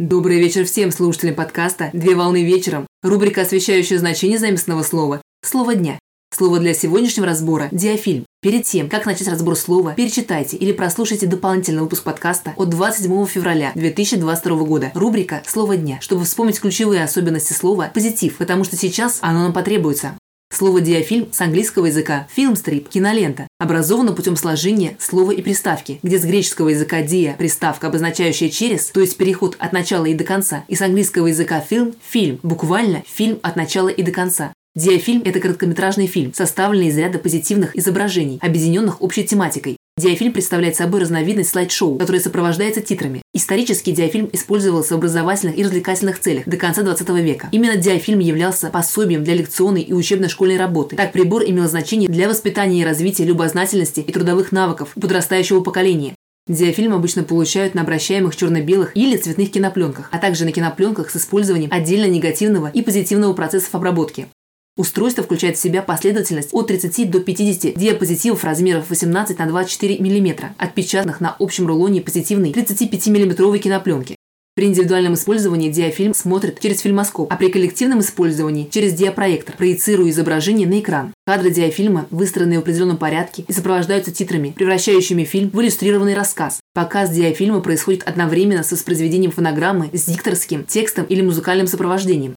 Добрый вечер всем слушателям подкаста «Две волны вечером». Рубрика, освещающая значение заместного слова «Слово дня». Слово для сегодняшнего разбора – диафильм. Перед тем, как начать разбор слова, перечитайте или прослушайте дополнительный выпуск подкаста от 27 февраля 2022 года. Рубрика «Слово дня», чтобы вспомнить ключевые особенности слова «позитив», потому что сейчас оно нам потребуется. Слово «диафильм» с английского языка «фильмстрип» – кинолента, образовано путем сложения слова и приставки, где с греческого языка «диа» – приставка, обозначающая «через», то есть переход от начала и до конца, и с английского языка «фильм» – «фильм», буквально «фильм от начала и до конца». Диафильм – это короткометражный фильм, составленный из ряда позитивных изображений, объединенных общей тематикой. Диафильм представляет собой разновидность слайд-шоу, которое сопровождается титрами. Исторически диафильм использовался в образовательных и развлекательных целях до конца 20 века. Именно диафильм являлся пособием для лекционной и учебно-школьной работы. Так прибор имел значение для воспитания и развития любознательности и трудовых навыков у подрастающего поколения. Диафильм обычно получают на обращаемых черно-белых или цветных кинопленках, а также на кинопленках с использованием отдельно негативного и позитивного процессов обработки. Устройство включает в себя последовательность от 30 до 50 диапозитивов размеров 18 на 24 мм, отпечатанных на общем рулоне позитивной 35 мм кинопленки. При индивидуальном использовании диафильм смотрит через фильмоскоп, а при коллективном использовании через диапроектор, проецируя изображение на экран. Кадры диафильма выстроены в определенном порядке и сопровождаются титрами, превращающими фильм в иллюстрированный рассказ. Показ диафильма происходит одновременно с воспроизведением фонограммы с дикторским текстом или музыкальным сопровождением.